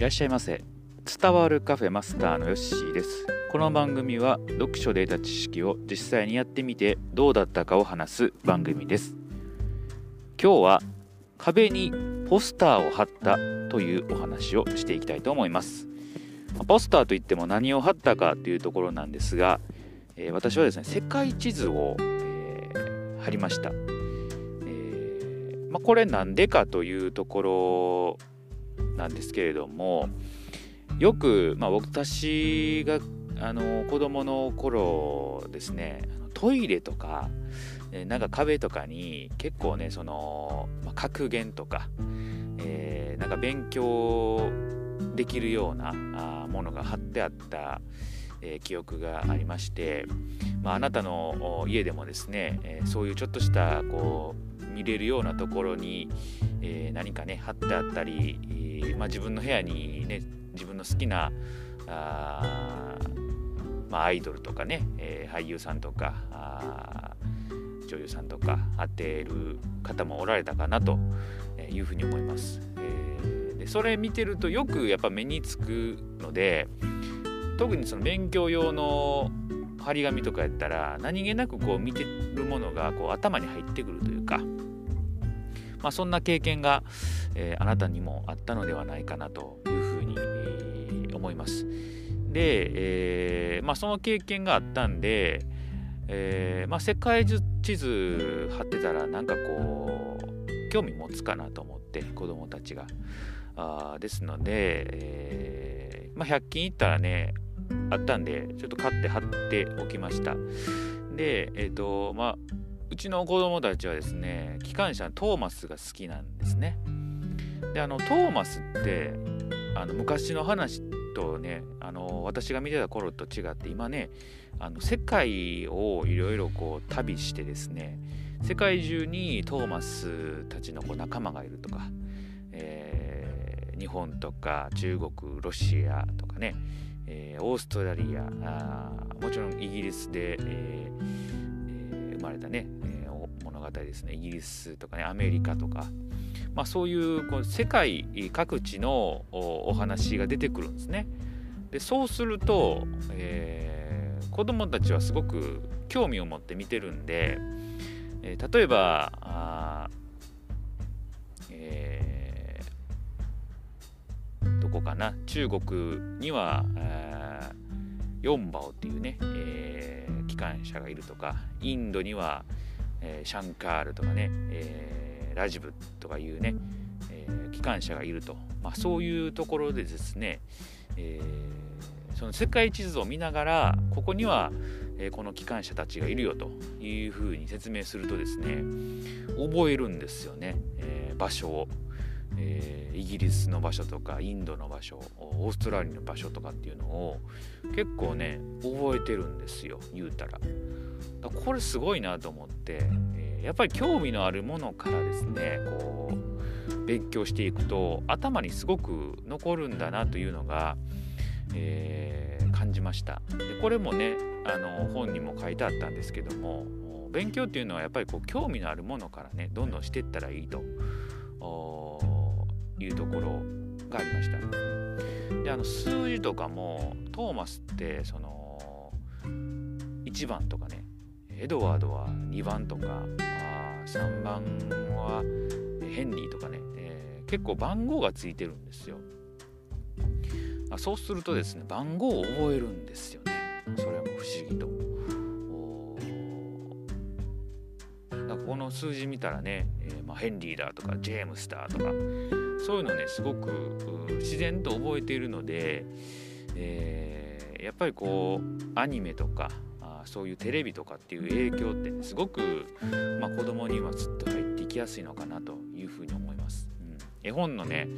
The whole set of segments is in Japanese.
いらっしゃいませ。伝わるカフェマスターのヨッシーです。この番組は読書で得た知識を実際にやってみてどうだったかを話す番組です。今日は壁にポスターを貼ったというお話をしていきたいと思います。ポスターといっても何を貼ったかというところなんですが、えー、私はですね世界地図を、えー、貼りました、えー、まあ、これなんでかというところなんですけれどもよく、まあ、私があの子供の頃ですねトイレとかなんか壁とかに結構ねその、ま、格言とか、えー、なんか勉強できるようなあものが貼ってあった、え、記憶がありまして、まあ、あなたの家でもですね、え、そういうちょっとしたこう見れるようなところに、えー、何かね貼ってあったり、えー、まあ、自分の部屋にね自分の好きなあ、まあ、アイドルとかね、えー、俳優さんとかあ女優さんとか当てる方もおられたかなというふうに思います。えー、でそれ見てるとよくやっぱ目につくので特にその勉強用の張り紙とかやったら何気なくこう見てるものがこう頭に入ってくるというか、まあ、そんな経験が、えー、あなたにもあったのではないかなというふうに、えー、思います。で、えー、まあ、その経験があったんで、えまあ、世界地図貼ってたらなんかこう興味持つかなと思って子供たちが。あですので、えまあ、100均行ったらねあったんでちょっと買って貼っておきました。でえっ、ー、とまあうちの子供たちはですね機関車のトーマスが好きなんですね。であのトーマスってあの昔の話とねあの私が見てた頃と違って今ねあの世界をいろいろこう旅してですね世界中にトーマスたちのこう仲間がいるとか、えー、日本とか中国ロシアとかねえー、オーストラリアもちろんイギリスで、えー、生まれたね、え、物語ですねイギリスとかねアメリカとか、まあ、そういうこう世界各地のお話が出てくるんですね。でそうすると、えー、子供たちはすごく興味を持って見てるんで、え、例えばこかな？中国には、えー、ヨンバオっていうね、えー、機関車がいるとかインドには、えー、シャンカールとかね、えー、ラジブとかいうね、えー、機関車がいると、まあ、そういうところでですね、えー、その世界地図を見ながらここには、えー、この機関車たちがいるよというふうに説明するとですね覚えるんですよね、えー、場所を。えー、イギリスの場所とかインドの場所オーストラリアの場所とかっていうのを結構ね覚えてるんですよ言うたら。これすごいなと思って、え、やっぱり興味のあるものからですねこう勉強していくと頭にすごく残るんだなというのが、えー、感じました。でこれもねあの本にも書いてあったんですけども勉強っていうのはやっぱりこう興味のあるものからねどんどんしていったらいいと。いうところがありました。であの数字とかもトーマスってその1番とかねエドワードは2番とかあ3番はヘンリーとかね、えー、結構番号がついてるんですよ。あそうするとですね番号を覚えるんですよね。それも不思議と。この数字見たらね、えー、まあ、ヘンリーだとかジェームスだとかそういうのねすごく自然と覚えているので、えー、やっぱりこうアニメとかあそういうテレビとかっていう影響って、すごく、まあ、子供にはずっと入っていきやすいのかなというふうに思います。うん、絵本のね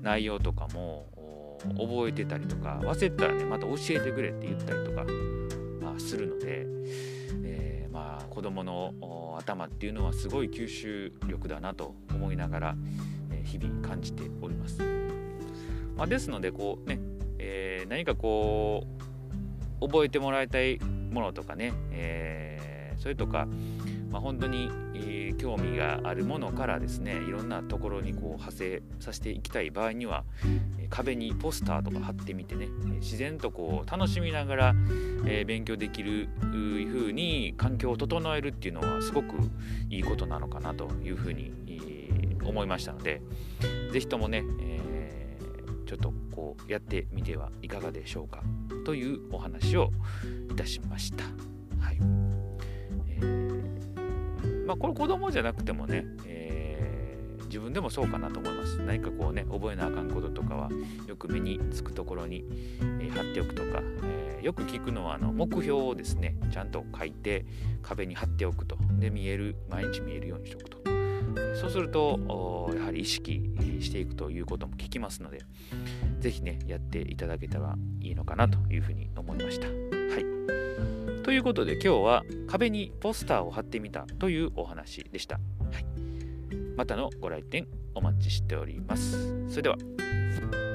内容とかも覚えてたりとか忘れたらねまた教えてくれって言ったりとか、まあ、するので、えー、まあ子供の頭っていうのはすごい吸収力だなと思いながら、日々感じております。まあ、ですのでこうね、えー、何かこう覚えてもらいたいものとかね、えそれとか、まあ、本当に、えー、興味があるものからですねいろんなところにこう派生させていきたい場合には、壁にポスターとか貼ってみてね自然とこう楽しみながら、えー、勉強できる風に環境を整えるっていうのはすごくいいことなのかなというふうに、思いましたので是非ともね、えー、ちょっとこうやってみてはいかがでしょうかというお話をいたしました。はいえーまあ、これ子供じゃなくてもね、えー、自分でもそうかなと思います。何かこうね覚えなあかんこととかはよく目につくところに、えー、貼っておくとか、えー、よく聞くのはあの目標をですねちゃんと書いて壁に貼っておくとで見える毎日見えるようにしておくと。そうするとやはり意識していくということも聞きますので是非ねやっていただけたらいいのかなというふうに思いました。はいということで今日は壁にポスターを貼ってみたというお話でした。はい、またのご来店お待ちしております。それでは。